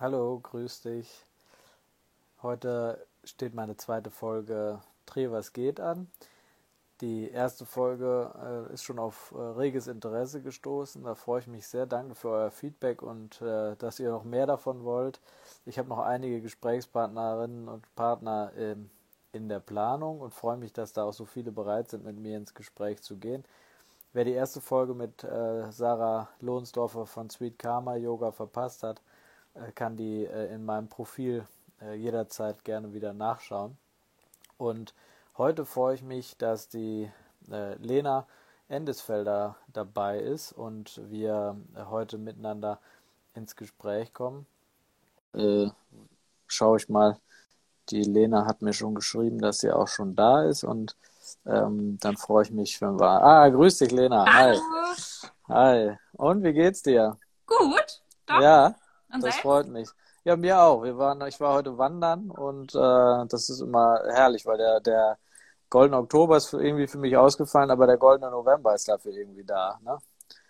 Hallo, grüß dich. Heute steht meine zweite Folge Dreh was geht an. Die erste Folge äh, ist schon auf äh, reges Interesse gestoßen. Da freue ich mich sehr. Danke für euer Feedback und äh, dass ihr noch mehr davon wollt. Ich habe noch einige Gesprächspartnerinnen und Partner in der Planung und freue mich, dass da auch so viele bereit sind, mit mir ins Gespräch zu gehen. Wer die erste Folge mit äh, Sarah Lohnsdorfer von Sweet Karma Yoga verpasst hat, kann die äh, in meinem Profil äh, jederzeit gerne wieder nachschauen. Und heute freue ich mich, dass die Lena Endesfelder dabei ist und wir heute miteinander ins Gespräch kommen. Äh, schaue ich mal, die Lena hat mir schon geschrieben, dass sie auch schon da ist und ähm, dann freue ich mich, wenn wir. Ah, grüß dich, Lena. Hallo. Hi. Hi. Und wie geht's dir? Gut. Doch. Ja. Und das selbst? freut mich. Ja, mir auch. Wir waren, ich war heute wandern und äh, das ist immer herrlich, weil der, der goldene Oktober ist irgendwie für mich ausgefallen, aber der goldene November ist dafür irgendwie da. Ne?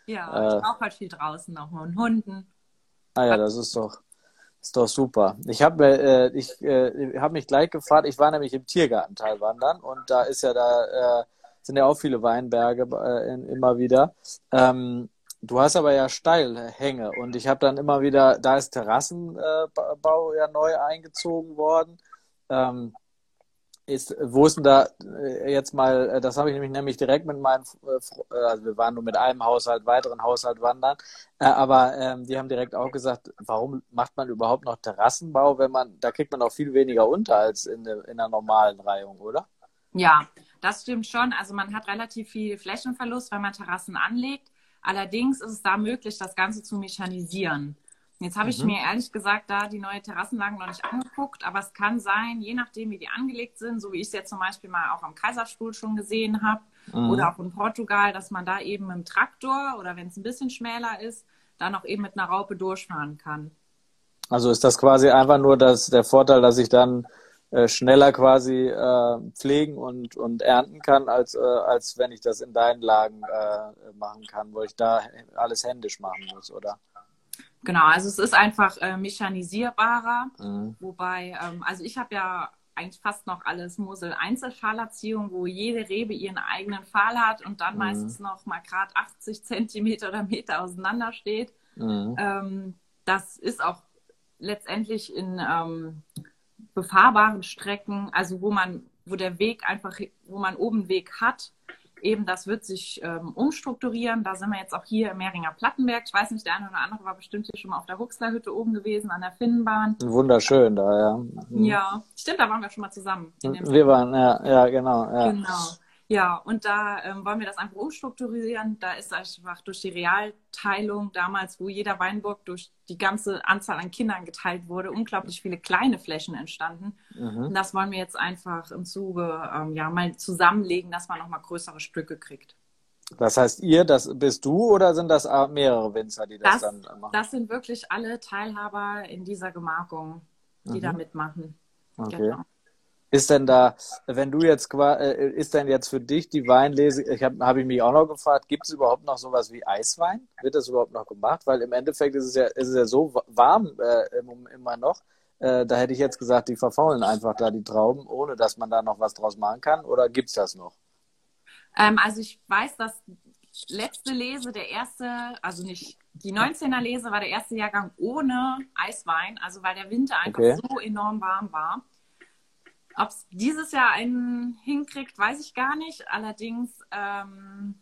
Ja, äh, ich auch halt viel draußen noch mit Hunden. Ah ja, das ist doch, ist doch super. Ich habe äh, ich äh, hab mich gleich gefragt, ich war nämlich im Tiergartenteil wandern und da ist ja da äh, sind ja auch viele Weinberge äh, in, immer wieder. Ähm, Du hast aber ja Steilhänge und ich habe dann immer wieder, da ist Terrassenbau äh, ja neu eingezogen worden. Ähm, ist, wo ist denn da äh, jetzt mal, äh, das habe ich nämlich, nämlich direkt mit meinem, also wir waren nur mit einem Haushalt, weiteren Haushalt wandern, aber ähm, die haben direkt auch gesagt, warum macht man überhaupt noch Terrassenbau, wenn man, da kriegt man auch viel weniger unter als in einer normalen Reihung, oder? Ja, das stimmt schon. Also man hat relativ viel Flächenverlust, wenn man Terrassen anlegt. Allerdings ist es da möglich, das Ganze zu mechanisieren. Jetzt habe ich mhm. mir ehrlich gesagt da die neue Terrassenlagen noch nicht angeguckt, aber es kann sein, je nachdem, wie die angelegt sind, so wie ich es jetzt zum Beispiel mal auch am Kaiserstuhl schon gesehen habe mhm. oder auch in Portugal, dass man da eben mit dem Traktor oder wenn es ein bisschen schmäler ist, dann auch eben mit einer Raupe durchfahren kann. Also ist das quasi einfach nur das, der Vorteil, dass ich dann äh, schneller quasi äh, pflegen und, und ernten kann, als, äh, als wenn ich das in deinen Lagen äh, machen kann, wo ich da alles händisch machen muss, oder? Genau, also es ist einfach äh, mechanisierbarer, mhm. wobei, ähm, also ich habe ja eigentlich fast noch alles Mosel Einzelfahlerziehung, wo jede Rebe ihren eigenen Pfahl hat und dann mhm. meistens noch mal gerade 80 Zentimeter oder Meter auseinander steht. Mhm. Ähm, das ist auch letztendlich in ähm, befahrbaren Strecken, also wo man, wo der Weg einfach, wo man oben Weg hat, eben das wird sich ähm, umstrukturieren. Da sind wir jetzt auch hier im Mehringer Plattenberg. Ich weiß nicht, der eine oder andere war bestimmt hier schon mal auf der Huxlerhütte oben gewesen, an der Finnenbahn. Wunderschön da, ja. Ja, stimmt, da waren wir schon mal zusammen. wir waren, ja, ja, genau. Ja. Genau. Ja, und da ähm, wollen wir das einfach umstrukturieren. Da ist einfach durch die Realteilung damals, wo jeder Weinburg durch die ganze Anzahl an Kindern geteilt wurde, unglaublich viele kleine Flächen entstanden. Mhm. Und das wollen wir jetzt einfach im Zuge ähm, ja mal zusammenlegen, dass man nochmal größere Stücke kriegt. Das heißt, ihr, das bist du oder sind das mehrere Winzer, die das, das dann machen? Das sind wirklich alle Teilhaber in dieser Gemarkung, die mhm. da mitmachen. Okay. Genau. Ist denn da, wenn du jetzt äh, ist denn jetzt für dich die Weinlese, ich habe hab ich mich auch noch gefragt, gibt es überhaupt noch sowas wie Eiswein? Wird das überhaupt noch gemacht? Weil im Endeffekt ist es ja, ist es ja so warm äh, immer noch. Äh, da hätte ich jetzt gesagt, die verfaulen einfach da die Trauben, ohne dass man da noch was draus machen kann. Oder gibt es das noch? Ähm, also ich weiß, dass letzte Lese, der erste, also nicht die 19er Lese, war der erste Jahrgang ohne Eiswein, also weil der Winter einfach okay. so enorm warm war. Ob es dieses Jahr einen hinkriegt, weiß ich gar nicht. Allerdings ähm,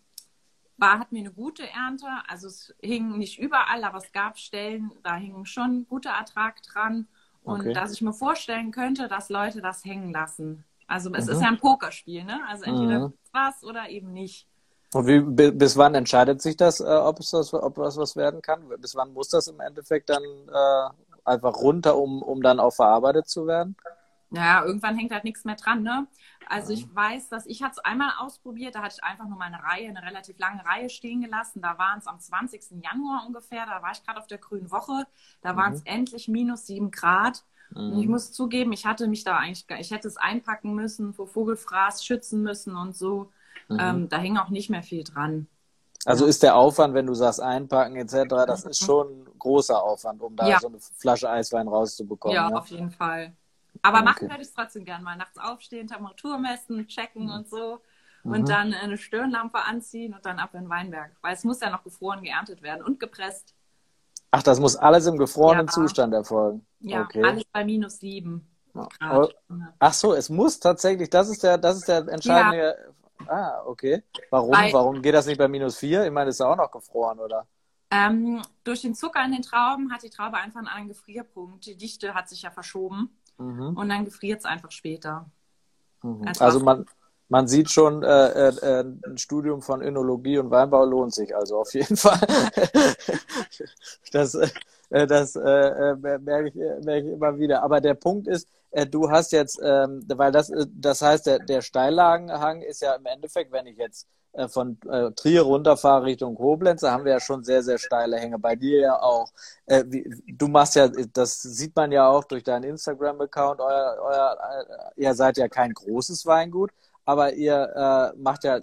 war, hatten wir eine gute Ernte. Also es hing nicht überall, aber es gab Stellen, da hing schon guter Ertrag dran. Und okay. dass ich mir vorstellen könnte, dass Leute das hängen lassen. Also es mhm. ist ja ein Pokerspiel, ne? Also entweder mhm. was oder eben nicht. Und wie, bis wann entscheidet sich das, äh, ob es das, ob das was werden kann? Bis wann muss das im Endeffekt dann äh, einfach runter, um, um dann auch verarbeitet zu werden? Naja, irgendwann hängt halt nichts mehr dran, ne? Also ich weiß, dass ich hatte es einmal ausprobiert, da hatte ich einfach nur meine Reihe, eine relativ lange Reihe stehen gelassen. Da waren es am 20. Januar ungefähr, da war ich gerade auf der grünen Woche, da waren es mhm. endlich minus sieben Grad. Mhm. Und ich mhm. muss zugeben, ich hatte mich da eigentlich, ich hätte es einpacken müssen, vor Vogelfraß schützen müssen und so. Mhm. Ähm, da hing auch nicht mehr viel dran. Also ja. ist der Aufwand, wenn du sagst einpacken etc., das ist schon ein großer Aufwand, um da ja. so eine Flasche Eiswein rauszubekommen. Ja, ne? auf jeden Fall. Aber machen würde ich es trotzdem gern mal. Nachts aufstehen, Temperatur messen, checken und so. Und mhm. dann eine Stirnlampe anziehen und dann ab in den Weinberg. Weil es muss ja noch gefroren geerntet werden und gepresst. Ach, das muss alles im gefrorenen ja. Zustand erfolgen. Ja, okay. alles bei minus sieben. Oh. Ach so, es muss tatsächlich, das ist der, das ist der entscheidende. Ja. Ah, okay. Warum? Weil, Warum geht das nicht bei minus vier? Ich meine, ist ja auch noch gefroren, oder? Ähm, durch den Zucker in den Trauben hat die Traube einfach einen Gefrierpunkt. Die Dichte hat sich ja verschoben. Mhm. Und dann gefriert es einfach später. Mhm. Also man, man sieht schon, äh, äh, ein Studium von Önologie und Weinbau lohnt sich also auf jeden Fall. das äh, das äh, äh merke, ich, merke ich immer wieder. Aber der Punkt ist, äh, du hast jetzt, ähm, weil das, äh, das heißt, der, der Steillagenhang ist ja im Endeffekt, wenn ich jetzt äh, von äh, Trier runterfahre Richtung Koblenz, da haben wir ja schon sehr, sehr steile Hänge. Bei dir ja auch. Äh, wie, du machst ja, das sieht man ja auch durch deinen Instagram-Account, euer, euer, äh, ihr seid ja kein großes Weingut, aber ihr äh, macht ja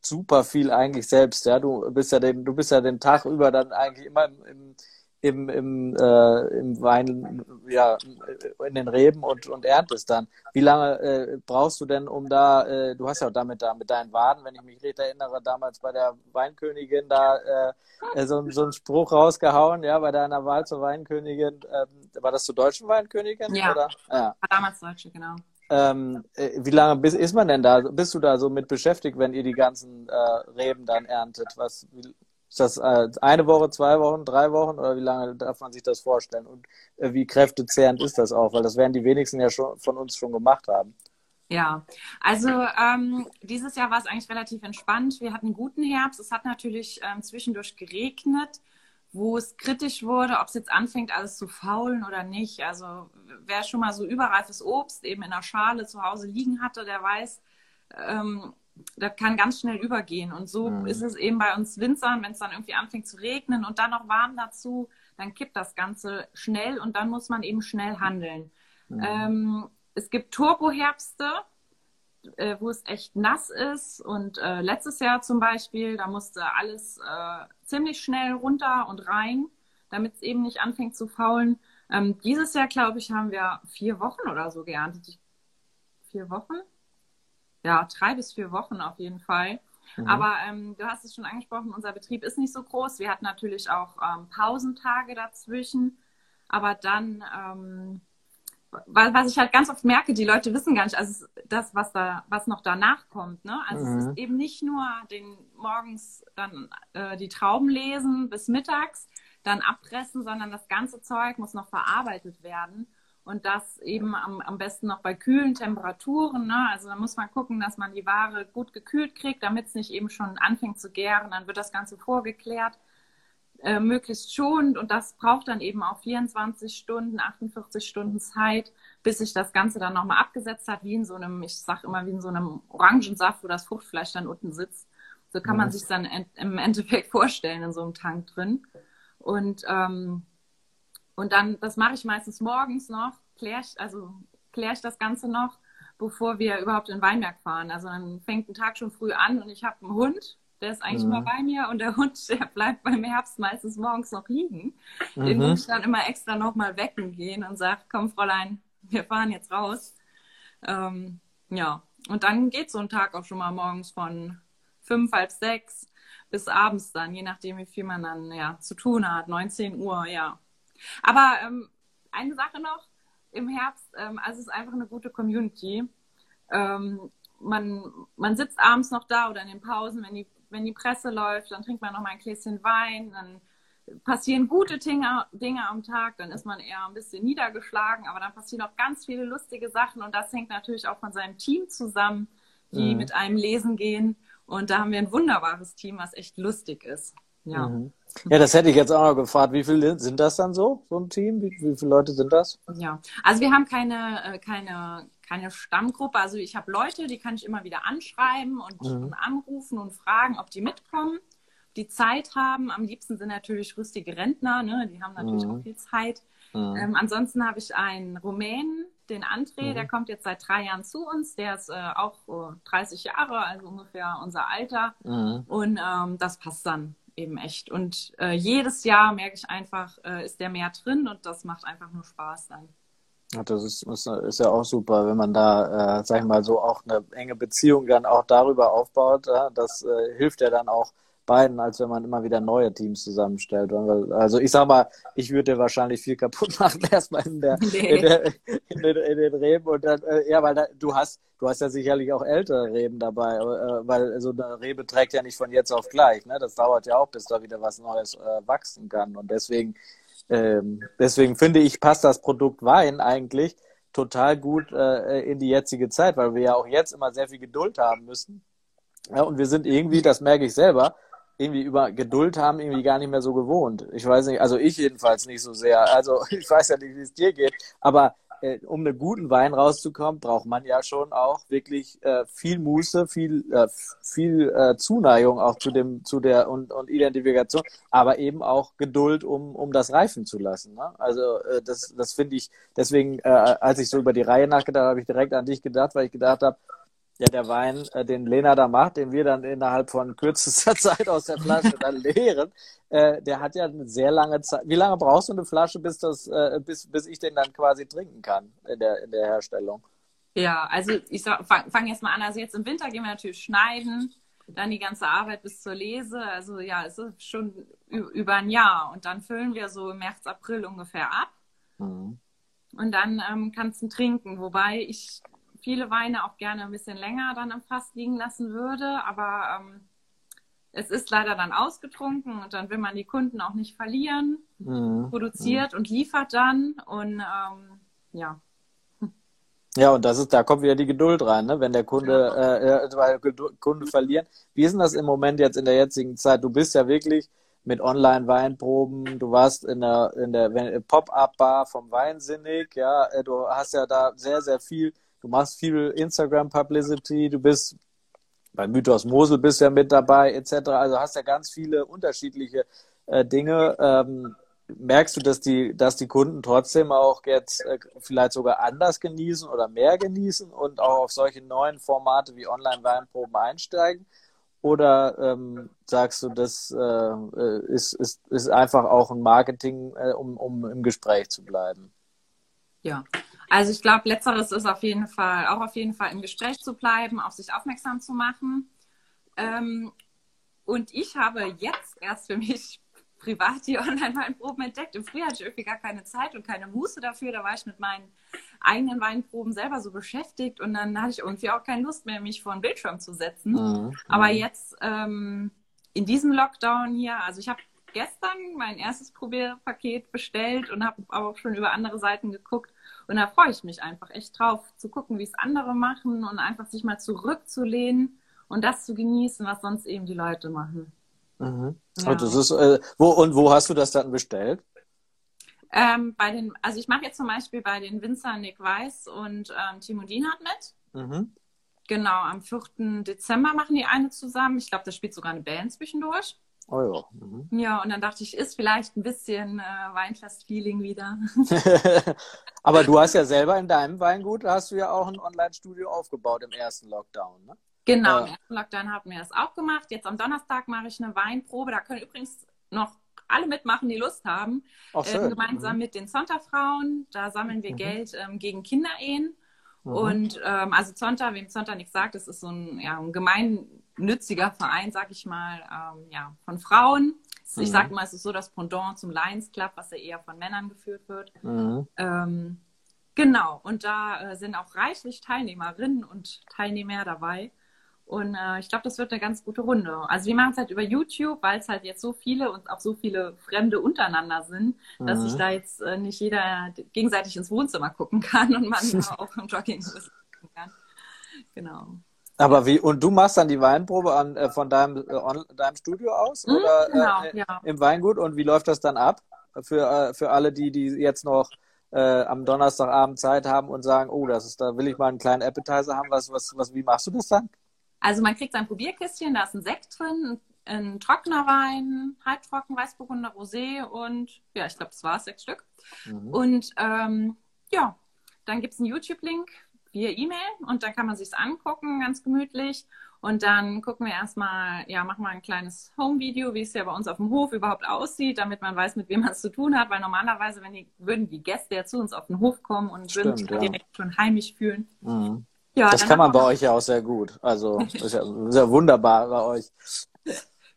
super viel eigentlich selbst, ja. Du bist ja den, du bist ja den Tag über dann eigentlich immer im, im im, im, äh, im Wein, ja, in den Reben und, und erntest dann. Wie lange äh, brauchst du denn, um da, äh, du hast ja auch damit da mit deinen Waden, wenn ich mich recht erinnere, damals bei der Weinkönigin da äh, äh so, so einen Spruch rausgehauen, ja, bei deiner Wahl zur Weinkönigin. Äh, war das zur deutschen Weinkönigin? Ja, oder? ja. war damals deutsche, genau. Ähm, äh, wie lange bist, ist man denn da? Bist du da so mit beschäftigt, wenn ihr die ganzen äh, Reben dann erntet? Was, wie, ist das äh, eine Woche, zwei Wochen, drei Wochen oder wie lange darf man sich das vorstellen? Und äh, wie kräftezehrend ist das auch? Weil das werden die wenigsten ja schon von uns schon gemacht haben. Ja, also ähm, dieses Jahr war es eigentlich relativ entspannt. Wir hatten einen guten Herbst. Es hat natürlich ähm, zwischendurch geregnet, wo es kritisch wurde, ob es jetzt anfängt, alles zu faulen oder nicht. Also wer schon mal so überreifes Obst eben in der Schale zu Hause liegen hatte, der weiß, ähm, das kann ganz schnell übergehen. Und so mhm. ist es eben bei uns Winzern, wenn es dann irgendwie anfängt zu regnen und dann noch warm dazu, dann kippt das Ganze schnell und dann muss man eben schnell handeln. Mhm. Ähm, es gibt Turboherbste, äh, wo es echt nass ist. Und äh, letztes Jahr zum Beispiel, da musste alles äh, ziemlich schnell runter und rein, damit es eben nicht anfängt zu faulen. Ähm, dieses Jahr, glaube ich, haben wir vier Wochen oder so geerntet. Vier Wochen? Ja, drei bis vier Wochen auf jeden Fall. Mhm. Aber ähm, du hast es schon angesprochen, unser Betrieb ist nicht so groß. Wir hatten natürlich auch ähm, Pausentage dazwischen. Aber dann, ähm, was ich halt ganz oft merke, die Leute wissen gar nicht, also das, was da, was noch danach kommt. Ne? Also mhm. es ist eben nicht nur den morgens dann äh, die Trauben lesen bis mittags, dann abpressen, sondern das ganze Zeug muss noch verarbeitet werden. Und das eben am, am besten noch bei kühlen Temperaturen. Ne? Also da muss man gucken, dass man die Ware gut gekühlt kriegt, damit es nicht eben schon anfängt zu gären. Dann wird das Ganze vorgeklärt, äh, möglichst schonend. Und das braucht dann eben auch 24 Stunden, 48 Stunden Zeit, bis sich das Ganze dann nochmal abgesetzt hat, wie in so einem, ich sag immer, wie in so einem Orangensaft, wo das Fruchtfleisch dann unten sitzt. So kann man sich dann im Endeffekt vorstellen in so einem Tank drin. Und ähm, und dann, das mache ich meistens morgens noch, kläre ich, also kläre ich das Ganze noch, bevor wir überhaupt in Weinberg fahren. Also dann fängt ein Tag schon früh an und ich habe einen Hund, der ist eigentlich mhm. immer bei mir und der Hund, der bleibt beim Herbst meistens morgens noch liegen. Mhm. Den muss ich dann immer extra nochmal wecken gehen und sage, komm Fräulein, wir fahren jetzt raus. Ähm, ja, und dann geht so ein Tag auch schon mal morgens von fünf, halb sechs bis abends dann, je nachdem, wie viel man dann ja zu tun hat, 19 Uhr, ja. Aber ähm, eine Sache noch im Herbst, ähm, also es ist einfach eine gute Community. Ähm, man, man sitzt abends noch da oder in den Pausen, wenn die, wenn die Presse läuft, dann trinkt man noch mal ein Gläschen Wein, dann passieren gute Dinge, Dinge am Tag, dann ist man eher ein bisschen niedergeschlagen, aber dann passieren auch ganz viele lustige Sachen und das hängt natürlich auch von seinem Team zusammen, die mhm. mit einem lesen gehen. Und da haben wir ein wunderbares Team, was echt lustig ist. Ja. Mhm. Ja, das hätte ich jetzt auch noch gefragt. Wie viele sind das dann so, so ein Team? Wie, wie viele Leute sind das? Ja, also wir haben keine, äh, keine, keine Stammgruppe. Also ich habe Leute, die kann ich immer wieder anschreiben und, mhm. anrufen und fragen, ob die mitkommen, die Zeit haben. Am liebsten sind natürlich rüstige Rentner, ne? die haben natürlich mhm. auch viel Zeit. Mhm. Ähm, ansonsten habe ich einen Rumänen, den André, mhm. der kommt jetzt seit drei Jahren zu uns. Der ist äh, auch äh, 30 Jahre, also ungefähr unser Alter. Mhm. Und ähm, das passt dann eben echt. Und äh, jedes Jahr merke ich einfach, äh, ist der mehr drin und das macht einfach nur Spaß dann. Ja, das ist, ist, ist, ja auch super, wenn man da, äh, sag ich mal, so auch eine enge Beziehung dann auch darüber aufbaut. Ja? Das äh, hilft ja dann auch beiden, als wenn man immer wieder neue Teams zusammenstellt. Also ich sag mal, ich würde wahrscheinlich viel kaputt machen erstmal in der, nee. in, der in, den, in, den, Reben und dann, äh, ja, weil da, du hast, du hast ja sicherlich auch ältere Reben dabei, äh, weil so eine Rebe trägt ja nicht von jetzt auf gleich, ne? Das dauert ja auch, bis da wieder was Neues äh, wachsen kann und deswegen, ähm, deswegen finde ich, passt das Produkt Wein eigentlich total gut äh, in die jetzige Zeit, weil wir ja auch jetzt immer sehr viel Geduld haben müssen. Ja, und wir sind irgendwie, das merke ich selber, irgendwie über Geduld haben irgendwie gar nicht mehr so gewohnt. Ich weiß nicht, also ich jedenfalls nicht so sehr. Also ich weiß ja nicht, wie es dir geht, aber äh, um einen guten Wein rauszukommen, braucht man ja schon auch wirklich äh, viel Muße, viel äh, viel äh, Zuneigung auch zu dem zu der und, und Identifikation, aber eben auch Geduld, um um das reifen zu lassen. Ne? Also äh, das das finde ich. Deswegen, äh, als ich so über die Reihe nachgedacht habe, habe ich direkt an dich gedacht, weil ich gedacht habe, ja, der Wein, äh, den Lena da macht, den wir dann innerhalb von kürzester Zeit aus der Flasche dann leeren, äh, der hat ja eine sehr lange Zeit. Wie lange brauchst du eine Flasche, bis das, äh, bis, bis ich den dann quasi trinken kann in der, in der Herstellung? Ja, also ich fange fang jetzt mal an. Also jetzt im Winter gehen wir natürlich schneiden, dann die ganze Arbeit bis zur Lese. Also ja, es ist schon über ein Jahr. Und dann füllen wir so März, April ungefähr ab. Mhm. Und dann ähm, kannst du trinken. Wobei ich viele Weine auch gerne ein bisschen länger dann im Fass liegen lassen würde, aber ähm, es ist leider dann ausgetrunken und dann will man die Kunden auch nicht verlieren, mhm. produziert mhm. und liefert dann und ähm, ja. Ja, und das ist, da kommt wieder die Geduld rein, ne? wenn der Kunde, ja. äh, äh weil Kunden verlieren. Wie ist denn das im Moment jetzt in der jetzigen Zeit? Du bist ja wirklich mit Online-Weinproben, du warst in der, in der Pop-Up-Bar vom Weinsinnig, ja, äh, du hast ja da sehr, sehr viel du machst viel Instagram-Publicity, du bist bei Mythos Mosel bist ja mit dabei, etc. Also hast ja ganz viele unterschiedliche äh, Dinge. Ähm, merkst du, dass die, dass die Kunden trotzdem auch jetzt äh, vielleicht sogar anders genießen oder mehr genießen und auch auf solche neuen Formate wie Online-Weinproben einsteigen? Oder ähm, sagst du, das äh, ist, ist, ist einfach auch ein Marketing, äh, um, um im Gespräch zu bleiben? Ja, also ich glaube, letzteres ist auf jeden Fall, auch auf jeden Fall im Gespräch zu bleiben, auf sich aufmerksam zu machen. Ähm, und ich habe jetzt erst für mich privat die Online-Weinproben entdeckt. Im Frühjahr hatte ich irgendwie gar keine Zeit und keine Muße dafür. Da war ich mit meinen eigenen Weinproben selber so beschäftigt und dann hatte ich irgendwie auch keine Lust mehr, mich vor einen Bildschirm zu setzen. Mhm. Aber jetzt ähm, in diesem Lockdown hier, also ich habe gestern mein erstes Probierpaket bestellt und habe aber auch schon über andere Seiten geguckt und da freue ich mich einfach echt drauf, zu gucken, wie es andere machen und einfach sich mal zurückzulehnen und das zu genießen, was sonst eben die Leute machen. Mhm. Ja. Und, das ist, äh, wo, und wo hast du das dann bestellt? Ähm, bei den, also ich mache jetzt zum Beispiel bei den Winzer Nick Weiß und ähm, Timo Dienhardt mit. Mhm. Genau, am 4. Dezember machen die eine zusammen. Ich glaube, da spielt sogar eine Band zwischendurch. Oh ja. Mhm. Ja, und dann dachte ich, ist vielleicht ein bisschen äh, Weinfest-Feeling wieder. Aber du hast ja selber in deinem Weingut, da hast du ja auch ein Online-Studio aufgebaut im ersten Lockdown, ne? Genau, äh, im ersten Lockdown haben wir das auch gemacht. Jetzt am Donnerstag mache ich eine Weinprobe. Da können übrigens noch alle mitmachen, die Lust haben. Ach, ähm, gemeinsam mhm. mit den Zonta-Frauen. Da sammeln wir mhm. Geld ähm, gegen Kinderehen. Mhm. Und ähm, also Zonta, wem Zonta nichts sagt, das ist so ein, ja, ein gemeinnütziger Verein, sag ich mal, ähm, ja, von Frauen. Mhm. Ich sag mal, es ist so das Pendant zum Lions Club, was ja eher von Männern geführt wird. Mhm. Ähm, genau, und da äh, sind auch reichlich Teilnehmerinnen und Teilnehmer dabei. Und äh, ich glaube, das wird eine ganz gute Runde. Also wir machen es halt über YouTube, weil es halt jetzt so viele und auch so viele Fremde untereinander sind, mhm. dass sich da jetzt äh, nicht jeder gegenseitig ins Wohnzimmer gucken kann und man auch im Jogging gucken kann. Genau. Aber wie, und du machst dann die Weinprobe an, äh, von deinem, äh, on, deinem Studio aus mhm, oder genau, äh, ja. im Weingut und wie läuft das dann ab für, äh, für alle, die, die jetzt noch äh, am Donnerstagabend Zeit haben und sagen, oh, das ist, da will ich mal einen kleinen Appetizer haben, was, was, was, wie machst du das dann? Also man kriegt sein Probierkistchen, da ist ein Sekt drin, ein trockener Wein, halbtrocken, Weißburgunder, Rosé und ja, ich glaube, das war es, sechs Stück. Mhm. Und ähm, ja, dann gibt es einen YouTube-Link via E-Mail und dann kann man sich's angucken, ganz gemütlich. Und dann gucken wir erstmal, ja, machen wir ein kleines Home-Video, wie es ja bei uns auf dem Hof überhaupt aussieht, damit man weiß, mit wem man es zu tun hat. Weil normalerweise, wenn die, würden die Gäste ja zu uns auf den Hof kommen und Stimmt, würden sich ja. direkt schon heimisch fühlen. Mhm. Ja, das kann man bei euch ja auch sehr gut. Also, das ist ja sehr wunderbar bei euch.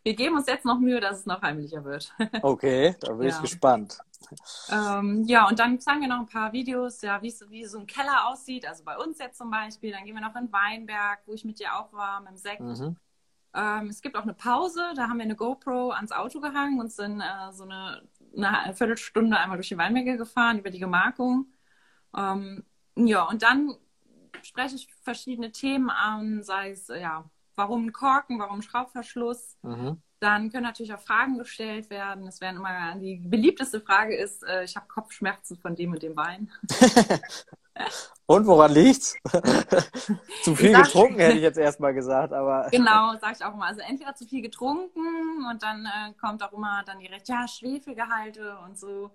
Wir geben uns jetzt noch Mühe, dass es noch heimlicher wird. Okay, da bin ja. ich gespannt. Ähm, ja, und dann zeigen wir noch ein paar Videos, ja, wie, wie so ein Keller aussieht. Also bei uns jetzt zum Beispiel. Dann gehen wir noch in Weinberg, wo ich mit dir auch war, mit dem Sekt. Mhm. Ähm, es gibt auch eine Pause. Da haben wir eine GoPro ans Auto gehangen und sind äh, so eine, eine, Viertelstunde einmal durch die Weinberge gefahren, über die Gemarkung. Ähm, ja, und dann spreche ich verschiedene Themen an, sei es, ja, warum Korken, warum Schraubverschluss. Mhm. Dann können natürlich auch Fragen gestellt werden. Es werden immer die beliebteste Frage ist, äh, ich habe Kopfschmerzen von dem und dem Bein. und woran liegt's? zu viel sag, getrunken hätte ich jetzt erstmal gesagt, aber genau, sage ich auch immer. Also entweder zu viel getrunken und dann äh, kommt auch immer dann direkt ja Schwefelgehalte und so.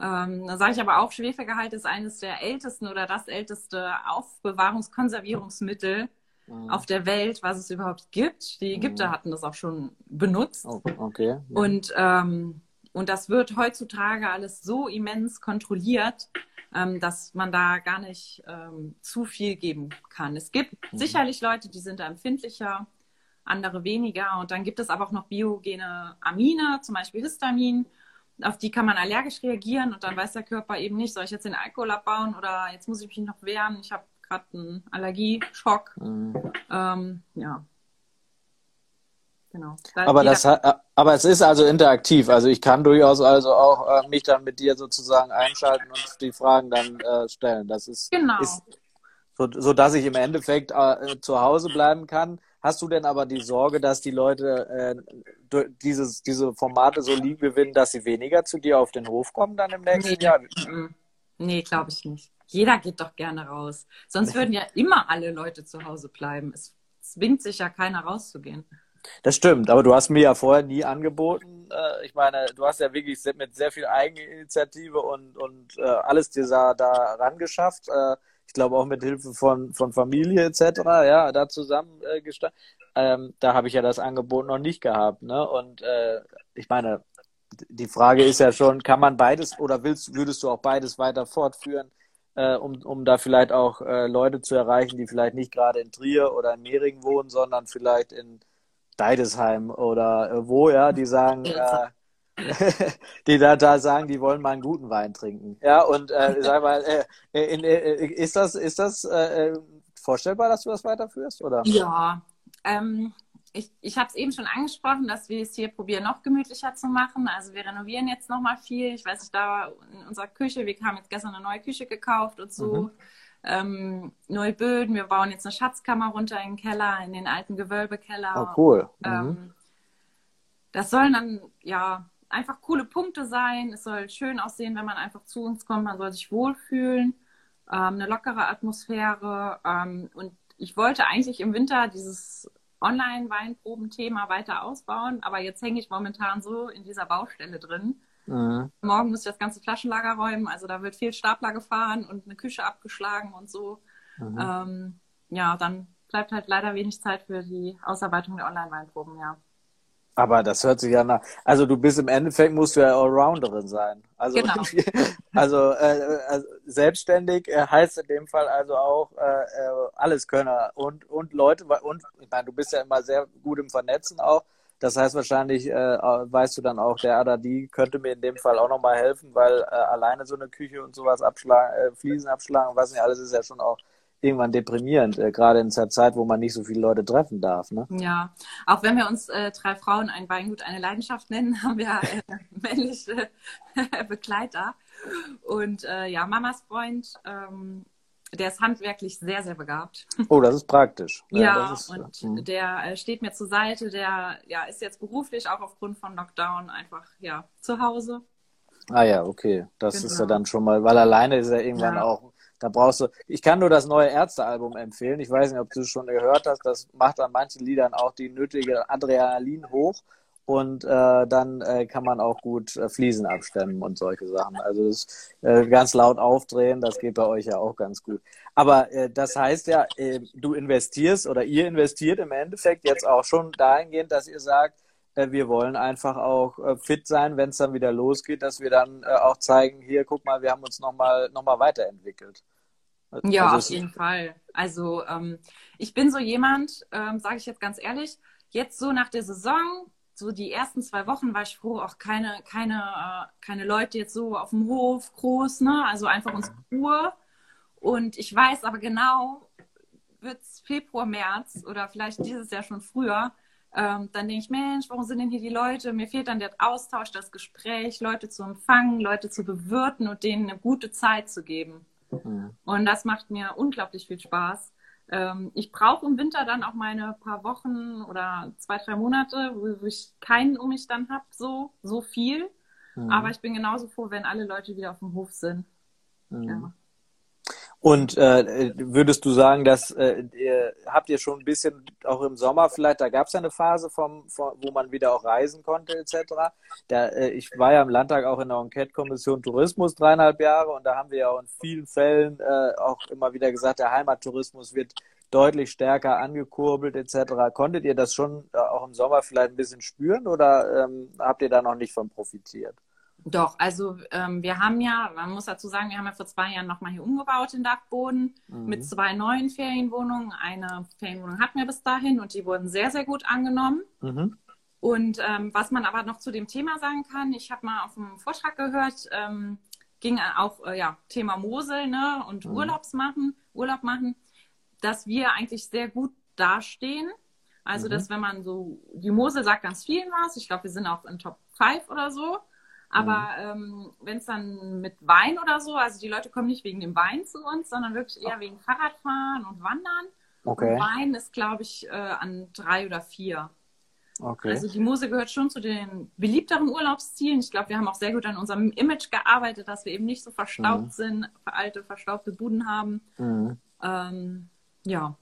Ähm, da sage ich aber auch, Schwefelgehalt ist eines der ältesten oder das älteste Aufbewahrungskonservierungsmittel mhm. auf der Welt, was es überhaupt gibt. Die Ägypter mhm. hatten das auch schon benutzt. Oh, okay. Ja. Und, ähm, und das wird heutzutage alles so immens kontrolliert, ähm, dass man da gar nicht ähm, zu viel geben kann. Es gibt mhm. sicherlich Leute, die sind da empfindlicher, andere weniger. Und dann gibt es aber auch noch biogene Amine, zum Beispiel Histamin. Auf die kann man allergisch reagieren und dann weiß der Körper eben nicht, soll ich jetzt den Alkohol abbauen oder jetzt muss ich mich noch wehren, ich habe gerade einen Allergieschock. Mhm. Ähm, ja. Genau. Da aber, das, aber es ist also interaktiv. Also ich kann durchaus also auch äh, mich dann mit dir sozusagen einschalten und die Fragen dann äh, stellen. Das ist, genau. ist so, so dass ich im Endeffekt äh, zu Hause bleiben kann. Hast du denn aber die Sorge, dass die Leute äh, dieses, diese Formate so lieb gewinnen, dass sie weniger zu dir auf den Hof kommen dann im nächsten nee. Jahr? Nee, glaube ich nicht. Jeder geht doch gerne raus. Sonst würden ja immer alle Leute zu Hause bleiben. Es zwingt sich ja keiner rauszugehen. Das stimmt, aber du hast mir ja vorher nie angeboten. Äh, ich meine, du hast ja wirklich mit sehr viel Eigeninitiative und, und äh, alles dir da, da rangeschafft. Äh, ich glaube auch mit Hilfe von, von Familie etc. Ja, da zusammen äh, gestanden. Ähm, da habe ich ja das Angebot noch nicht gehabt. Ne? Und äh, ich meine, die Frage ist ja schon, kann man beides oder willst, würdest du auch beides weiter fortführen? Äh, um, um da vielleicht auch äh, Leute zu erreichen, die vielleicht nicht gerade in Trier oder in Mehringen wohnen, sondern vielleicht in Deidesheim oder äh, wo, ja, die sagen, äh, die da, da sagen, die wollen mal einen guten Wein trinken. Ja, und äh, sag mal, äh, in, äh, ist das, ist das äh, äh, vorstellbar, dass du das weiterführst? Oder? Ja, ähm, ich, ich habe es eben schon angesprochen, dass wir es hier probieren, noch gemütlicher zu machen. Also wir renovieren jetzt noch mal viel. Ich weiß nicht, da in unserer Küche, wir haben jetzt gestern eine neue Küche gekauft und so. Mhm. Ähm, neue Böden. Wir bauen jetzt eine Schatzkammer runter in den Keller, in den alten Gewölbekeller. Oh, cool. Mhm. Ähm, das sollen dann, ja, einfach coole Punkte sein. Es soll schön aussehen, wenn man einfach zu uns kommt. Man soll sich wohlfühlen. Ähm, eine lockere Atmosphäre. Ähm, und ich wollte eigentlich im Winter dieses Online-Weinprobenthema weiter ausbauen, aber jetzt hänge ich momentan so in dieser Baustelle drin. Mhm. Morgen muss ich das ganze Flaschenlager räumen, also da wird viel Stapler gefahren und eine Küche abgeschlagen und so. Mhm. Ähm, ja, dann bleibt halt leider wenig Zeit für die Ausarbeitung der Online-Weinproben, ja. Aber das hört sich ja nach. Also du bist im Endeffekt musst du ja Allrounderin sein. Also, genau. also, äh, also selbstständig äh, heißt in dem Fall also auch äh, äh, Alleskönner und und Leute und ich meine, du bist ja immer sehr gut im Vernetzen auch. Das heißt wahrscheinlich äh, weißt du dann auch, der oder die könnte mir in dem Fall auch nochmal helfen, weil äh, alleine so eine Küche und sowas abschlagen, äh, Fliesen abschlagen, was nicht alles ist ja schon auch irgendwann deprimierend, äh, gerade in der Zeit, wo man nicht so viele Leute treffen darf. Ne? Ja, auch wenn wir uns äh, drei Frauen ein Weingut eine Leidenschaft nennen, haben wir äh, männliche Begleiter. Und äh, ja, Mamas Freund, ähm, der ist handwerklich sehr, sehr begabt. Oh, das ist praktisch. Ja, ja ist, und mh. der äh, steht mir zur Seite, der ja, ist jetzt beruflich auch aufgrund von Lockdown einfach ja, zu Hause. Ah ja, okay. Das genau. ist ja genau. dann schon mal, weil alleine ist er irgendwann ja. auch da brauchst du, ich kann nur das neue Ärztealbum empfehlen. Ich weiß nicht, ob du es schon gehört hast. Das macht an manchen Liedern auch die nötige Adrenalin hoch. und äh, dann äh, kann man auch gut äh, Fliesen abstemmen und solche Sachen. Also das äh, ganz laut aufdrehen, das geht bei euch ja auch ganz gut. Aber äh, das heißt ja, äh, du investierst oder ihr investiert im Endeffekt jetzt auch schon dahingehend, dass ihr sagt, wir wollen einfach auch äh, fit sein, wenn es dann wieder losgeht, dass wir dann äh, auch zeigen, hier, guck mal, wir haben uns nochmal noch mal weiterentwickelt. Ja, also auf jeden Fall. Also ähm, ich bin so jemand, ähm, sage ich jetzt ganz ehrlich, jetzt so nach der Saison, so die ersten zwei Wochen war ich froh, auch keine, keine, äh, keine Leute jetzt so auf dem Hof groß, ne? Also einfach unsere Ruhe. Und ich weiß aber genau, wird es Februar, März oder vielleicht dieses Jahr schon früher, ähm, dann denke ich, Mensch, warum sind denn hier die Leute? Mir fehlt dann der Austausch, das Gespräch, Leute zu empfangen, Leute zu bewirten und denen eine gute Zeit zu geben. Mhm. Und das macht mir unglaublich viel Spaß. Ähm, ich brauche im Winter dann auch meine paar Wochen oder zwei, drei Monate, wo ich keinen um mich dann habe, so, so viel. Mhm. Aber ich bin genauso froh, wenn alle Leute wieder auf dem Hof sind. Mhm. Ja. Und äh, würdest du sagen, dass äh, ihr, habt ihr schon ein bisschen auch im Sommer vielleicht, da gab es ja eine Phase, vom, vom, wo man wieder auch reisen konnte etc. Da, äh, ich war ja im Landtag auch in der Enquete-Kommission Tourismus dreieinhalb Jahre und da haben wir ja auch in vielen Fällen äh, auch immer wieder gesagt, der Heimattourismus wird deutlich stärker angekurbelt etc. Konntet ihr das schon äh, auch im Sommer vielleicht ein bisschen spüren oder ähm, habt ihr da noch nicht von profitiert? Doch, also ähm, wir haben ja, man muss dazu sagen, wir haben ja vor zwei Jahren nochmal hier umgebaut, den Dachboden, mhm. mit zwei neuen Ferienwohnungen. Eine Ferienwohnung hatten wir bis dahin und die wurden sehr, sehr gut angenommen. Mhm. Und ähm, was man aber noch zu dem Thema sagen kann, ich habe mal auf einem Vortrag gehört, ähm, ging auch äh, ja, Thema Mosel ne, und mhm. Urlaubs machen, Urlaub machen, dass wir eigentlich sehr gut dastehen. Also, mhm. dass wenn man so, die Mosel sagt ganz vielen was, ich glaube, wir sind auch in Top 5 oder so. Aber mhm. ähm, wenn es dann mit Wein oder so, also die Leute kommen nicht wegen dem Wein zu uns, sondern wirklich eher wegen Fahrradfahren und Wandern. Okay. Und Wein ist, glaube ich, äh, an drei oder vier. Okay. Also die Mose gehört schon zu den beliebteren Urlaubszielen. Ich glaube, wir haben auch sehr gut an unserem Image gearbeitet, dass wir eben nicht so verstaubt mhm. sind, alte, verstaubte Buden haben. Mhm. Ähm, ja.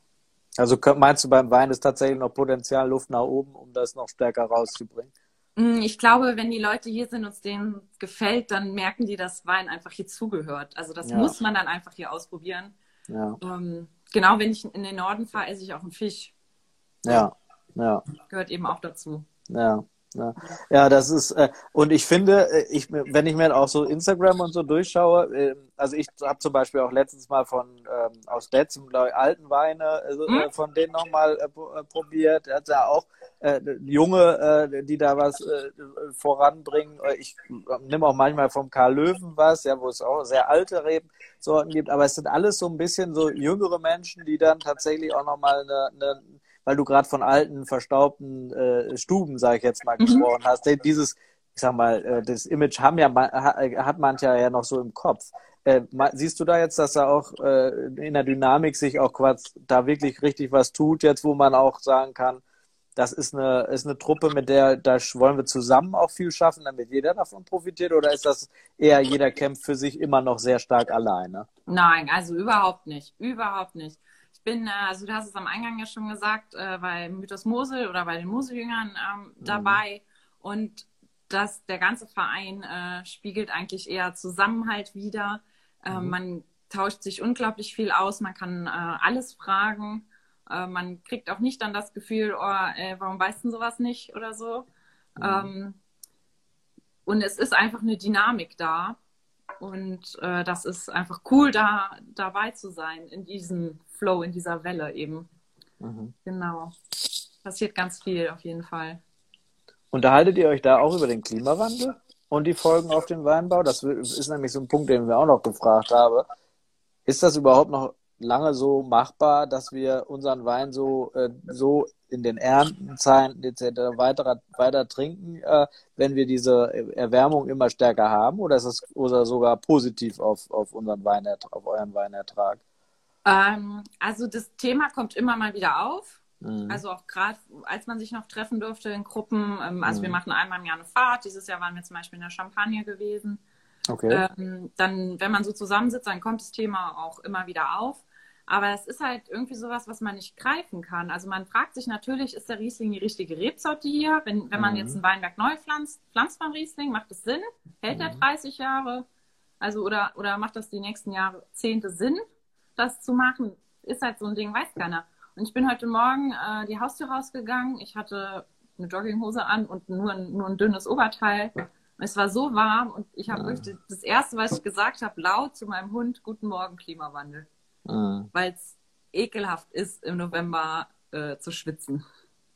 Also meinst du, beim Wein ist tatsächlich noch Potenzial Luft nach oben, um das noch stärker rauszubringen? Mm, ich glaube, wenn die Leute hier sind und es denen gefällt, dann merken die, dass Wein einfach hier zugehört. Also das ja. muss man dann einfach hier ausprobieren. Ja. Ähm, genau, wenn ich in den Norden fahre, esse ich auch einen Fisch. Ja, ja. Gehört eben auch dazu. Ja. Ja, ja das ist, äh, und ich finde, äh, ich, wenn ich mir auch so Instagram und so durchschaue, äh, also ich habe zum Beispiel auch letztens mal von ähm, aus letztem alten Weine also, hm? von denen nochmal äh, probiert. Er hat ja auch äh, Junge, äh, die da was äh, voranbringen. Ich nehme auch manchmal vom Karl Löwen was, ja, wo es auch sehr alte Rebsorten gibt, aber es sind alles so ein bisschen so jüngere Menschen, die dann tatsächlich auch nochmal eine, eine weil du gerade von alten, verstaubten äh, Stuben, sage ich jetzt mal, mhm. gesprochen hast. Dieses, ich sag mal, äh, das Image haben ja hat mancher ja noch so im Kopf. Äh, siehst du da jetzt, dass da auch äh, in der Dynamik sich auch quasi da wirklich richtig was tut, jetzt wo man auch sagen kann, das ist eine, ist eine Truppe, mit der da wollen wir zusammen auch viel schaffen, damit jeder davon profitiert? Oder ist das eher jeder kämpft für sich immer noch sehr stark alleine? Nein, also überhaupt nicht. Überhaupt nicht bin, äh, also du hast es am Eingang ja schon gesagt, äh, bei Mythos Mosel oder bei den Moseljüngern ähm, mhm. dabei. Und das, der ganze Verein äh, spiegelt eigentlich eher Zusammenhalt wider. Äh, mhm. Man tauscht sich unglaublich viel aus, man kann äh, alles fragen. Man kriegt auch nicht dann das Gefühl, oh, warum weißt du sowas nicht oder so. Mhm. Ähm, und es ist einfach eine Dynamik da. Und äh, das ist einfach cool, da dabei zu sein in diesem Flow, in dieser Welle eben. Mhm. Genau. Passiert ganz viel auf jeden Fall. Unterhaltet ihr euch da auch über den Klimawandel und die Folgen auf den Weinbau? Das ist nämlich so ein Punkt, den wir auch noch gefragt haben. Ist das überhaupt noch lange so machbar, dass wir unseren Wein so, äh, so in den Erntenzeiten etc. weiter, weiter trinken, äh, wenn wir diese Erwärmung immer stärker haben? Oder ist es oder sogar positiv auf, auf unseren Weinertrag, auf euren Weinertrag? Ähm, also das Thema kommt immer mal wieder auf. Mhm. Also auch gerade, als man sich noch treffen durfte in Gruppen. Ähm, also mhm. wir machen einmal im Jahr eine Fahrt. Dieses Jahr waren wir zum Beispiel in der Champagne gewesen. Okay. Ähm, dann, wenn man so zusammensitzt, dann kommt das Thema auch immer wieder auf. Aber es ist halt irgendwie sowas, was man nicht greifen kann. Also man fragt sich natürlich, ist der Riesling die richtige Rebsorte hier? Wenn, wenn man mhm. jetzt einen Weinberg neu pflanzt, pflanzt man Riesling, macht es Sinn? Hält mhm. er 30 Jahre? Also oder, oder macht das die nächsten Jahrzehnte Sinn, das zu machen? Ist halt so ein Ding, weiß keiner. Und ich bin heute Morgen äh, die Haustür rausgegangen. Ich hatte eine Jogginghose an und nur ein, nur ein dünnes Oberteil. Es war so warm und ich habe mhm. das erste, was ich gesagt habe, laut zu meinem Hund, Guten Morgen, Klimawandel mhm. weil es ekelhaft ist, im November äh, zu schwitzen.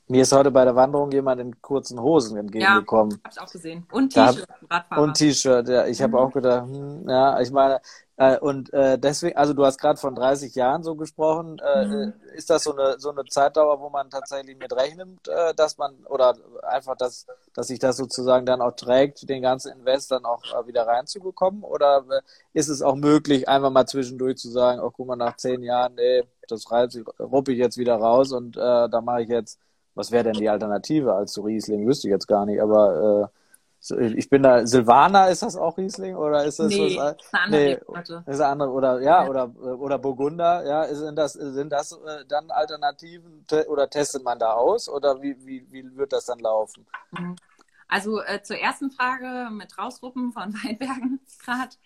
Mir ist heute bei der Wanderung jemand in kurzen Hosen entgegengekommen. Ja, hab ich auch gesehen. Und T-Shirt, Radfahrer. Und T-Shirt, ja. Ich habe mhm. auch gedacht, hm, ja, ich meine, äh, und äh, deswegen, also du hast gerade von 30 Jahren so gesprochen. Äh, mhm. Ist das so eine so eine Zeitdauer, wo man tatsächlich mit rechnet, äh, dass man oder einfach, dass dass sich das sozusagen dann auch trägt, den ganzen Invest dann auch äh, wieder reinzubekommen? Oder äh, ist es auch möglich, einfach mal zwischendurch zu sagen, oh guck mal, nach zehn Jahren, nee, das ruppe ich jetzt wieder raus und äh, da mache ich jetzt, was wäre denn die Alternative als zu Riesling? Wüsste ich jetzt gar nicht, aber äh, ich bin da, Silvaner, ist das auch Riesling oder ist das nee, was? Eine andere nee, Rebsorte. ist eine andere oder ja, ja, oder oder Burgunder, ja, sind das sind das äh, dann Alternativen oder testet man da aus oder wie wie wie wird das dann laufen? Mhm. Also äh, zur ersten Frage mit Rausruppen von Weinbergen gerade.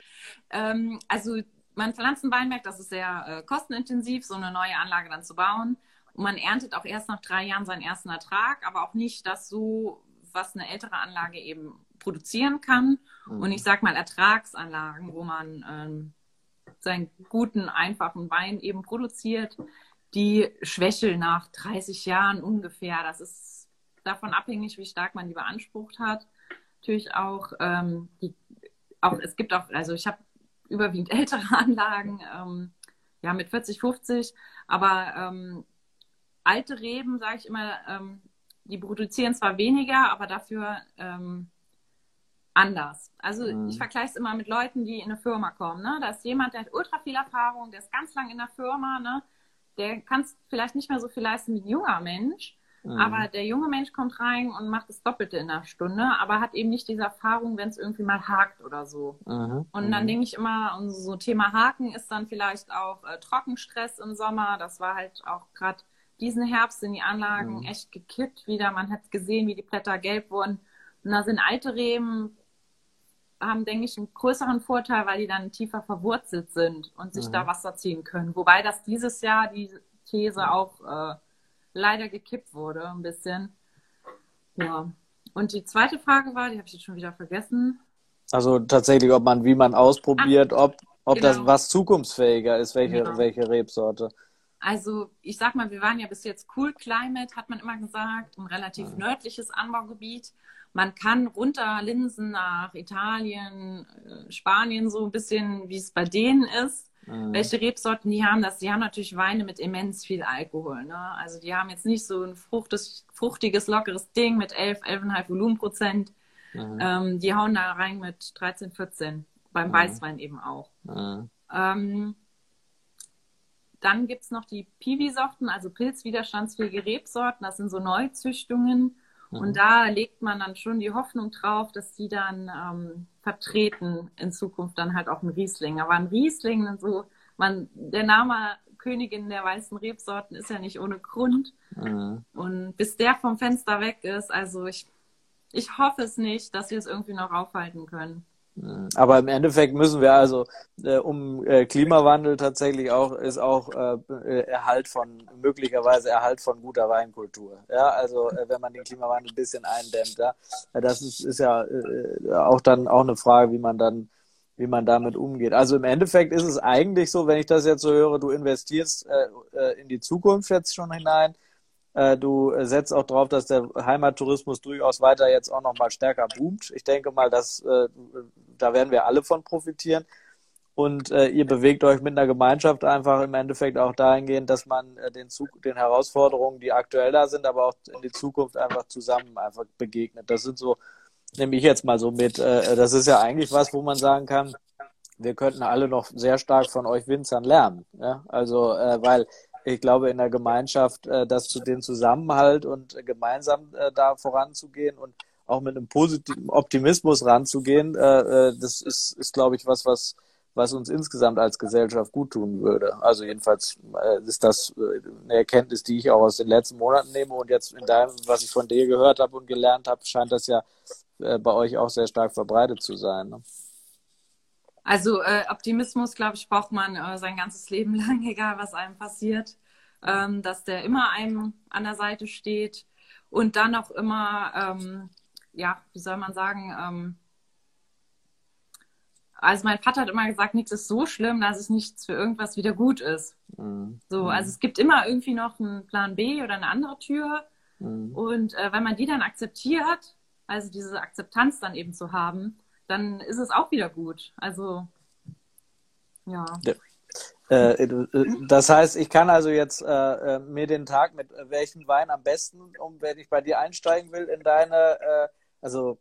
Ähm, also man pflanzt einen Weinberg, das ist sehr äh, kostenintensiv, so eine neue Anlage dann zu bauen. Und man erntet auch erst nach drei Jahren seinen ersten Ertrag, aber auch nicht das so, was eine ältere Anlage eben produzieren kann. Mhm. Und ich sag mal Ertragsanlagen, wo man ähm, seinen guten, einfachen Wein eben produziert, die schwächeln nach 30 Jahren ungefähr. Das ist davon abhängig, wie stark man die beansprucht hat. Natürlich auch, ähm, die, auch es gibt auch, also ich habe überwiegend ältere Anlagen, ähm, ja mit 40, 50, aber ähm, alte Reben, sage ich immer, ähm, die produzieren zwar weniger, aber dafür ähm, anders. Also mhm. ich vergleiche es immer mit Leuten, die in eine Firma kommen. Ne? Da ist jemand, der hat ultra viel Erfahrung, der ist ganz lang in der Firma, ne? der kann vielleicht nicht mehr so viel leisten wie ein junger Mensch. Mhm. Aber der junge Mensch kommt rein und macht das Doppelte in einer Stunde, aber hat eben nicht diese Erfahrung, wenn es irgendwie mal hakt oder so. Mhm. Und dann mhm. denke ich immer, so Thema Haken ist dann vielleicht auch äh, Trockenstress im Sommer. Das war halt auch gerade diesen Herbst sind die Anlagen mhm. echt gekippt wieder. Man hat gesehen, wie die Blätter gelb wurden. Und da sind alte Reben haben, denke ich, einen größeren Vorteil, weil die dann tiefer verwurzelt sind und sich mhm. da Wasser ziehen können. Wobei das dieses Jahr die These auch äh, leider gekippt wurde, ein bisschen. Ja. Und die zweite Frage war, die habe ich jetzt schon wieder vergessen. Also tatsächlich, ob man, wie man ausprobiert, Ach, ob, ob genau. das was zukunftsfähiger ist, welche, genau. welche Rebsorte. Also ich sag mal, wir waren ja bis jetzt Cool Climate, hat man immer gesagt, ein relativ ja. nördliches Anbaugebiet. Man kann runter Linsen nach Italien, äh, Spanien, so ein bisschen, wie es bei denen ist. Mhm. Welche Rebsorten die haben, das, die haben natürlich Weine mit immens viel Alkohol. Ne? Also die haben jetzt nicht so ein fruchtes, fruchtiges, lockeres Ding mit 11, 11,5 Volumenprozent. Mhm. Ähm, die hauen da rein mit 13, 14. Beim. Weißwein eben auch. Ähm, dann gibt es noch die Piwi-Sorten, also pilzwiderstandsfähige Rebsorten. Das sind so Neuzüchtungen. Und mhm. da legt man dann schon die Hoffnung drauf, dass die dann ähm, vertreten in Zukunft dann halt auch ein Riesling. Aber ein Riesling, so, man, der Name Königin der weißen Rebsorten ist ja nicht ohne Grund. Mhm. Und bis der vom Fenster weg ist, also ich, ich hoffe es nicht, dass wir es irgendwie noch aufhalten können. Aber im Endeffekt müssen wir also äh, um äh, Klimawandel tatsächlich auch ist auch äh, äh, Erhalt von möglicherweise Erhalt von guter Weinkultur. Ja, also äh, wenn man den Klimawandel ein bisschen eindämmt, ja, das ist, ist ja äh, auch dann auch eine Frage, wie man dann wie man damit umgeht. Also im Endeffekt ist es eigentlich so, wenn ich das jetzt so höre, du investierst in die Zukunft jetzt schon hinein, äh, du setzt auch darauf, dass der Heimattourismus durchaus weiter jetzt auch noch mal stärker boomt. Ich denke mal, dass äh, da werden wir alle von profitieren. Und äh, ihr bewegt euch mit einer Gemeinschaft einfach im Endeffekt auch dahingehend, dass man äh, den, Zug den Herausforderungen, die aktuell da sind, aber auch in die Zukunft einfach zusammen einfach begegnet. Das sind so, nehme ich jetzt mal so mit. Äh, das ist ja eigentlich was, wo man sagen kann, wir könnten alle noch sehr stark von euch Winzern lernen. Ja? Also, äh, weil ich glaube, in der Gemeinschaft, äh, das zu den Zusammenhalt und äh, gemeinsam äh, da voranzugehen und auch mit einem positiven Optimismus ranzugehen, äh, äh, das ist, ist glaube ich, was, was, was uns insgesamt als Gesellschaft gut tun würde. Also jedenfalls äh, ist das äh, eine Erkenntnis, die ich auch aus den letzten Monaten nehme und jetzt in deinem, was ich von dir gehört habe und gelernt habe, scheint das ja äh, bei euch auch sehr stark verbreitet zu sein. Ne? Also äh, Optimismus, glaube ich, braucht man äh, sein ganzes Leben lang, egal was einem passiert, ähm, dass der immer einem an der Seite steht und dann auch immer, ähm, ja, wie soll man sagen, ähm, also mein Vater hat immer gesagt, nichts ist so schlimm, dass es nichts für irgendwas wieder gut ist. Mhm. So, also es gibt immer irgendwie noch einen Plan B oder eine andere Tür. Mhm. Und äh, wenn man die dann akzeptiert, also diese Akzeptanz dann eben zu haben, dann ist es auch wieder gut. Also ja. ja. Äh, äh das heißt, ich kann also jetzt äh, äh, mir den Tag mit welchem Wein am besten, um wenn ich bei dir einsteigen will, in deine, äh, also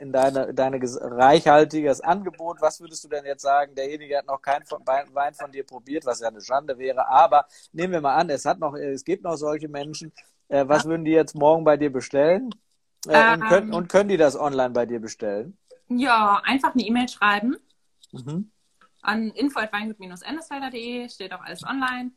in deine, deine reichhaltiges Angebot. Was würdest du denn jetzt sagen? Derjenige hat noch keinen Wein von dir probiert, was ja eine Schande wäre. Aber nehmen wir mal an, es hat noch, es gibt noch solche Menschen. Was würden die jetzt morgen bei dir bestellen? Und, können, ähm. und können die das online bei dir bestellen? Ja, einfach eine E-Mail schreiben. Mhm. An info.weingut-endesfelder.de steht auch alles online.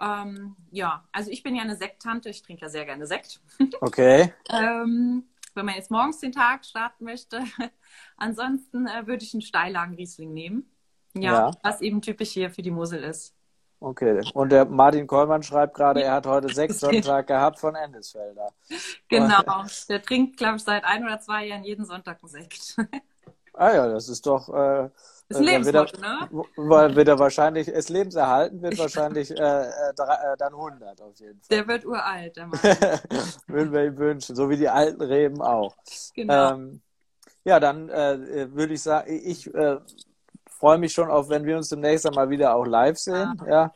Ähm, ja, also ich bin ja eine Sekttante, ich trinke ja sehr gerne Sekt. Okay. ähm, wenn man jetzt morgens den Tag starten möchte. Ansonsten äh, würde ich einen Steillagen-Riesling nehmen. Ja, ja, was eben typisch hier für die Mosel ist. Okay, und der Martin Kollmann schreibt gerade, er hat heute sechs Sonntag gehabt von Endesfelder. Genau, der trinkt, glaube ich, seit ein oder zwei Jahren jeden Sonntag einen Sekt. Ah ja, das ist doch. Äh, ist ein Lebensmotto, ne? Wird er wahrscheinlich, ist lebenserhalten, wird wahrscheinlich äh, äh, äh dann 100 auf jeden Fall. Der wird uralt, der Mann. Würden wir ihm wünschen, so wie die alten Reben auch. Genau. Ähm, ja, dann äh, würde ich sagen, ich äh, freue mich schon auf, wenn wir uns demnächst einmal wieder auch live sehen. Ah.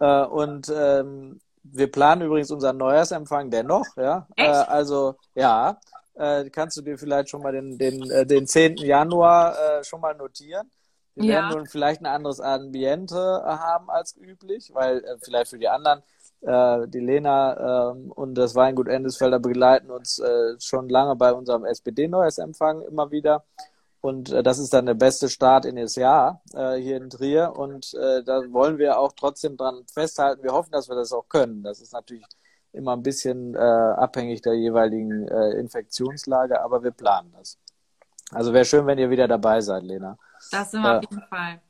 Ja. Äh, und ähm, wir planen übrigens unseren Neujahrsempfang dennoch. Ja. Echt? also ja äh, kannst du dir vielleicht schon mal den, den, äh, den 10. Januar äh, schon mal notieren. Wir ja. werden nun vielleicht ein anderes Ambiente äh, haben als üblich, weil äh, vielleicht für die anderen, äh, die Lena äh, und das Weingut Endesfelder begleiten uns schon lange bei unserem SPD-Neues-Empfang immer wieder. Und das ist dann der beste Start in das Jahr hier in Trier. Und da wollen wir auch trotzdem dran festhalten. Wir hoffen, dass wir das auch können. Das ist natürlich immer ein bisschen äh, abhängig der jeweiligen äh, Infektionslage, aber wir planen das. Also wäre schön, wenn ihr wieder dabei seid, Lena. Das sind wir äh, auf jeden Fall.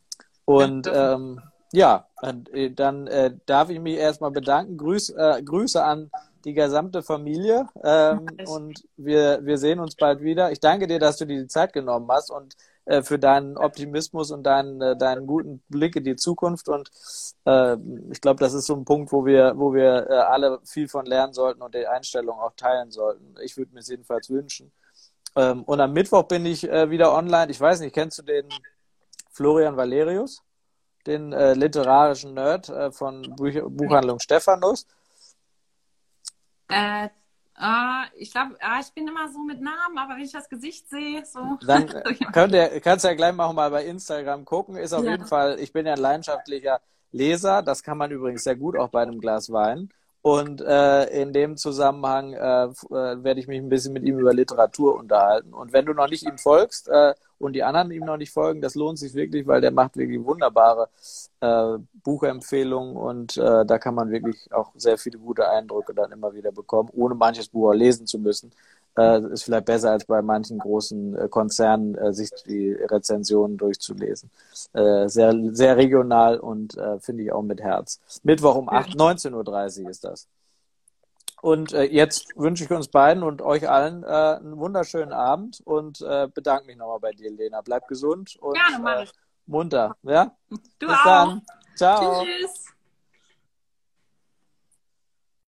Und ähm, ja, äh, dann äh, darf ich mich erstmal bedanken. Grüß, äh, Grüße an die gesamte Familie ähm, und wir, wir sehen uns bald wieder. Ich danke dir, dass du dir die Zeit genommen hast und äh, für deinen Optimismus und deinen, äh, deinen guten Blick in die Zukunft. Und äh, ich glaube, das ist so ein Punkt, wo wir, wo wir äh, alle viel von lernen sollten und die Einstellung auch teilen sollten. Ich würde mir es jedenfalls wünschen. Ähm, und am Mittwoch bin ich äh, wieder online. Ich weiß nicht, kennst du den Florian Valerius? Den äh, literarischen Nerd äh, von Buch Buchhandlung Stephanus. Äh, Uh, ich glaube, uh, ich bin immer so mit Namen, aber wenn ich das Gesicht sehe, so. Dann könnt ihr, kannst du ja gleich mal, mal bei Instagram gucken. Ist auf ja. jeden Fall, ich bin ja ein leidenschaftlicher Leser. Das kann man übrigens sehr gut auch bei einem Glas Wein. Und äh, in dem Zusammenhang äh, äh, werde ich mich ein bisschen mit ihm über Literatur unterhalten. Und wenn du noch nicht ihm folgst äh, und die anderen ihm noch nicht folgen, das lohnt sich wirklich, weil der macht wirklich wunderbare äh, Buchempfehlungen und äh, da kann man wirklich auch sehr viele gute Eindrücke dann immer wieder bekommen, ohne manches Buch lesen zu müssen. Äh, ist vielleicht besser als bei manchen großen äh, Konzernen, äh, sich die Rezensionen durchzulesen. Äh, sehr, sehr regional und äh, finde ich auch mit Herz. Mittwoch um 8, 19.30 Uhr ist das. Und äh, jetzt wünsche ich uns beiden und euch allen äh, einen wunderschönen Abend und äh, bedanke mich nochmal bei dir, Lena. Bleib gesund und Gerne, äh, munter. Ja? Du Bis auch. Dann. Ciao. Tschüss.